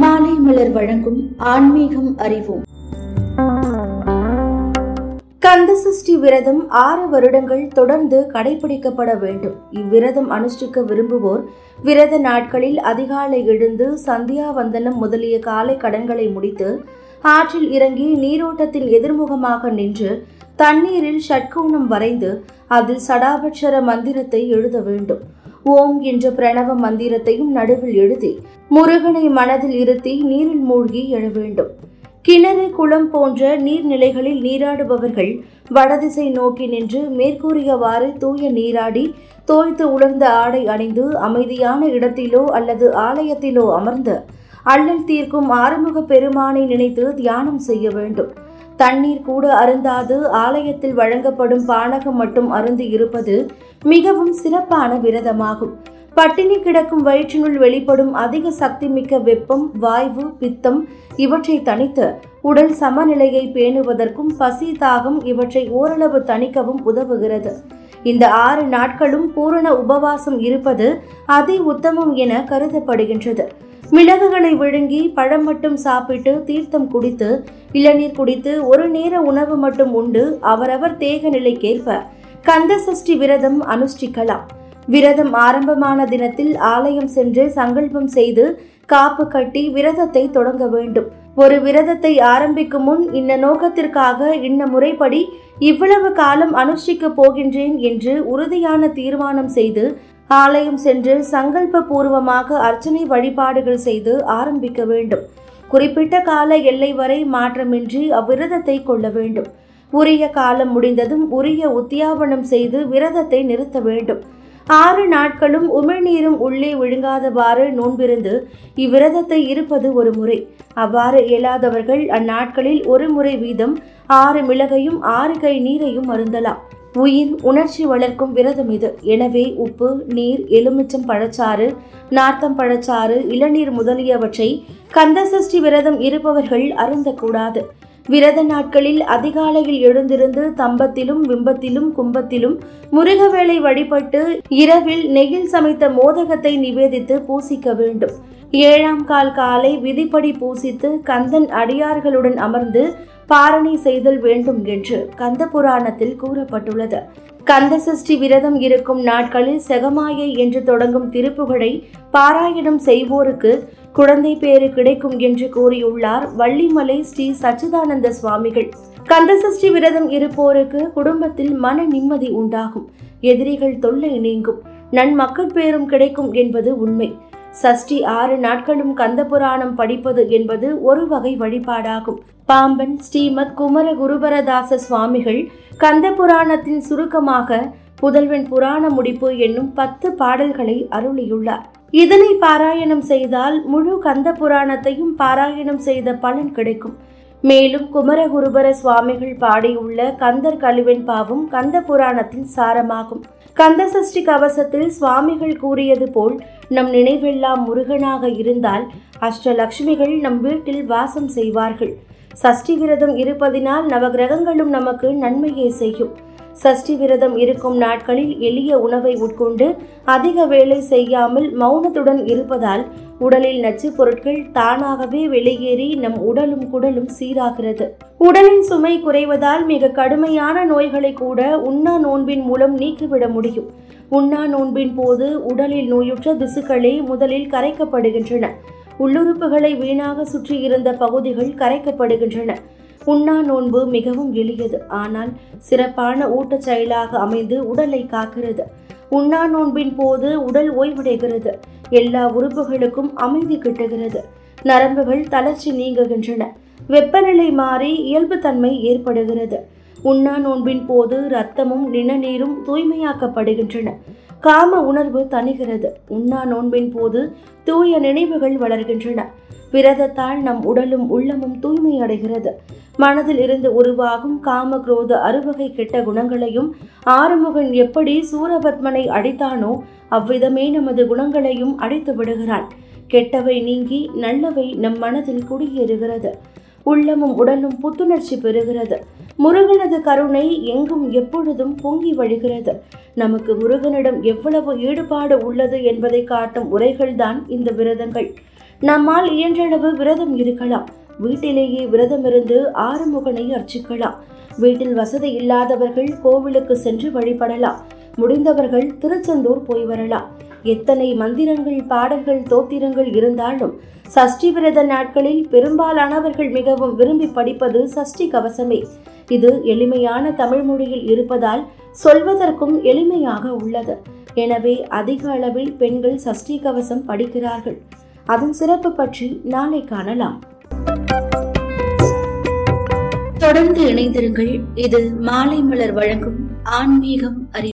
மாலை மலர் வழங்கும் ஆன்மீகம் அறிவோம். கந்தசஷ்டி விரதம் ஆறு வருடங்கள் தொடர்ந்து கடைபிடிக்கப்பட வேண்டும். இவ்விரதம் அனுஷ்டிக்க விரும்புவோர் விரத நாட்களில் அதிகாலை எழுந்து சந்தியாவந்தனம் முதலிய காலை கடன்களை முடித்து ஆற்றில் இறங்கி நீரோட்டத்தில் எதிர்முகமாக நின்று தண்ணீரில் ஷட்கோணம் வரைந்து அதில் சடாபட்சர மந்திரத்தை எழுத வேண்டும். ஓம் என்ற பிரணவ மந்திரத்தையும் நடுவில் எழுதி முருகனை மனதில் இருத்தி நீரில் மூழ்கி எழ வேண்டும். கிணறு குளம் போன்ற நீர்நிலைகளில் நீராடுபவர்கள் வடதிசை நோக்கி நின்று மேற்கூறியவாறு தூய நீராடி தோய்த்து உலர்ந்த ஆடை அணிந்து அமைதியான இடத்திலோ அல்லது ஆலயத்திலோ அமர்ந்து அள்ளல் தீர்க்கும் ஆறுமுக பெருமானை நினைத்து தியானம் செய்ய வேண்டும். தண்ணீர் கூட அருந்தாது. ஆலயத்தில் வழங்கப்படும் பானகம் மட்டும் அருந்து இருப்பது மிகவும் சிறப்பான விரதமாகும். பட்டினி கிடக்கும் வயிற்றினுள் வெளிப்படும் அதிக சக்தி மிக்க வெப்பம் வாய்வு பித்தம் இவற்றை தணித்து உடல் சமநிலையை பேணுவதற்கும் பசி தாகம் இவற்றை ஓரளவு தணிக்கவும் உதவுகிறது. இந்த ஆறு நாட்களும் பூரண உபவாசம் இருப்பது அதி உத்தமம் என கருதப்படுகின்றது. மிளகுகளை விழுங்கி பழம் மட்டும் சாப்பிட்டு தீர்த்தம் குடித்து இளநீர் குடித்து ஒரு நேர உணவு மட்டும் உண்டு அவரவர் தேக நிலைக்கேற்ப. கந்த சஷ்டி விரதம் அனுஷ்டிக்கலாம். விரதம் ஆரம்பமான தினத்தில் ஆலயம் சென்று சங்கல்பம் செய்து காப்பு கட்டி விரதத்தை தொடங்க வேண்டும். ஒரு விரதத்தை ஆரம்பிக்கும் முன் இன்ன நோக்கத்திற்காக இன்ன முறைப்படி இவ்வளவு காலம் அனுஷ்டிக்க போகின்றேன் என்று உறுதியான தீர்மானம் செய்து ஆலயம் சென்று சங்கல்ப பூர்வமாக அர்ச்சனை வழிபாடுகள் செய்து ஆரம்பிக்க வேண்டும். குறிப்பிட்ட கால எல்லை வரை மாற்றமின்றி அவ்விரதத்தை கொள்ள வேண்டும். உரிய காலம் முடிந்ததும் உரிய உத்தியாபனம் செய்து விரதத்தை நிறுத்த வேண்டும். ஆறு நாட்களும் உமிழ்நீரும் உள்ளே விழுங்காதவாறு நோன்பிருந்து இவ்விரதத்தை இருப்பது ஒரு முறை. அவ்வாறு இயலாதவர்கள் அந்நாட்களில் ஒரு முறை வீதம் ஆறு மிளகையும் ஆறு கை நீரையும் அருந்தலாம். உயிர் உணர்ச்சி வளர்க்கும் விரதம் இது. எனவே உப்பு நீர் எலுமிச்சம் பழச்சாறு நார்த்தம் பழச்சாறு இளநீர் முதலியவற்றை கந்தசஷ்டி விரதம் இருப்பவர்கள் அருந்தக்கூடாது. விரத நாட்களில் அதிகாலையில் எழுந்திருந்து தம்பத்திலும் விம்பத்திலும் கும்பத்திலும் முருகவேளை வழிபட்டு இரவில் நெகில் சமைத்த மோதகத்தை நிவேதித்து பூசிக்க வேண்டும். ஏழாம் கால் காலை விதிப்படி பூசித்து கந்தன் அடியார்களுடன் அமர்ந்து பாரணை செய்தல் வேண்டும் என்று கந்த புராணத்தில் கூறப்பட்டுள்ளது. கந்தசஷ்டி விரதம் இருக்கும் நாட்களில் செகமாயை என்று தொடங்கும் திருப்புகழை பாராயணம் செய்வோருக்கு குழந்தை பேறு கிடைக்கும் என்று கூறியுள்ளார் வள்ளிமலை ஸ்ரீ சச்சிதானந்த சுவாமிகள். கந்தசஷ்டி விரதம் இருப்போருக்கு குடும்பத்தில் மன நிம்மதி உண்டாகும். எதிரிகள் தொல்லை நீங்கும். நன்மக்கள் பேரும் கிடைக்கும் என்பது உண்மை. சஷ்டி ஆறு நாட்களும் கந்த புராணம் படிப்பது என்பது ஒரு வகை வழிபாடாகும். பாம்பன் ஸ்ரீமத் குமர குருபரதாச சுவாமிகள் கந்த புராணத்தின் சுருக்கமாக புதல்வன் புராண முடிப்பு என்னும் பத்து பாடல்களை அருளியுள்ளார். இதனை பாராயணம் செய்தால் முழு கந்த புராணத்தையும் பாராயணம் செய்த பலன் கிடைக்கும். மேலும் குமரகுருபர சுவாமிகள் பாடியுள்ள கந்தர் கழுவின் பாவும் கந்த புராணத்தின் சாரமாகும். கந்த சஷ்டி கவசத்தில் சுவாமிகள் கூறியது போல் நம் நினைவெல்லாம் முருகனாக இருந்தால் அஷ்டலட்சுமிகள் நம் வீட்டில் வாசம் செய்வார்கள். சஷ்டி விரதம் இருப்பதினால் நவகிரகங்களும் நமக்கு நன்மையே செய்யும். சஷ்டி விரதம் இருக்கும் நாட்களில் எளிய உணவை உட்கொண்டு அதிக வேலை செய்யாமல் மௌனத்துடன் இருப்பதால் உடலில் நச்சு பொருட்கள் தானாகவே வெளியேறி நம் உடலும் குடலும் சீராகிறது. உடலின் சுமை குறைவதால் மிக கடுமையான நோய்களை கூட உண்ணா நோன்பின் மூலம் நீக்கிவிட முடியும். உண்ணா நோன்பின் போது உடலில் நோயுற்ற திசுக்களே முதலில் கரைக்கப்படுகின்றன. உள்ளுறுப்புகளை வீணாக சுற்றி இருந்த பகுதிகள் கரைக்கப்படுகின்றன. உண்ணா நோன்பு மிகவும் எளியது. ஆனால் சிறப்பான ஊட்டச் செயலாக அமைந்து உடலை காக்கிறது. உண்ணா நோன்பின் போது உடல் ஓய்வடைகிறது. எல்லா உறுப்புகளுக்கும் அமைதி கிட்டுகிறது. நரம்புகள் தளர்ச்சி நீங்குகின்றன. வெப்பநிலை மாறி இயல்புத்தன்மை ஏற்படுகிறது. உண்ணா நோன்பின் போது இரத்தமும் நிணநீரும் தூய்மையாக்கப்படுகின்றன. காம உணர்வு தணிகிறது. உண்ணா நோன்பின் போது தூய நினைவுகள் வளர்கின்றன. விரதத்தால் நம் உடலும் உள்ளமும் தூய்மை அடைகிறது. மனதில் இருந்து உருவாகும் காம குரோத அறுவகை கெட்ட குணங்களையும் ஆறுமுகன் எப்படி சூரபத்மனை அடித்தானோ அவ்விதமே நமது குணங்களையும் அடித்து விடுகிறான். கெட்டவை நீங்கி நல்லவை நம் மனதில் குடியேறுகிறது. உள்ளமும் உடலும் புத்துணர்ச்சி பெறுகிறது. முருகனது கருணை எங்கும் எப்பொழுதும் பொங்கி வழிகிறது. நமக்கு முருகனிடம் எவ்வளவு ஈடுபாடு உள்ளது என்பதை காட்டும் உரைகள்தான் இந்த விரதங்கள். நம்மால் இயன்றளவு விரதம் இருக்கலாம். வீட்டிலேயே விரதம் இருந்து ஆறுமுகனை அர்ச்சிக்கலாம். வீட்டில் வசதி இல்லாதவர்கள் கோவிலுக்கு சென்று வழிபடலாம். முடிந்தவர்கள் திருச்செந்தூர் போய் வரலாம். எத்தனை மந்திரங்கள் பாடல்கள் தோத்திரங்கள் இருந்தாலும் சஷ்டி விரத நாட்களில் பெரும்பாலானவர்கள் மிகவும் விரும்பி படிப்பது சஷ்டி கவசமே. இது எளிமையான தமிழ் மொழியில் இருப்பதால் சொல்வதற்கும் எளிமையாக உள்ளது. எனவே அதிக அளவில் பெண்கள் சஷ்டி கவசம் படிக்கிறார்கள். அதன் சிறப்பு பற்றி நாளை காணலாம். தொடர்ந்து இணைந்திருங்கள். இது மாலை மலர் வழங்கும் ஆன்மீகம் அறிவு.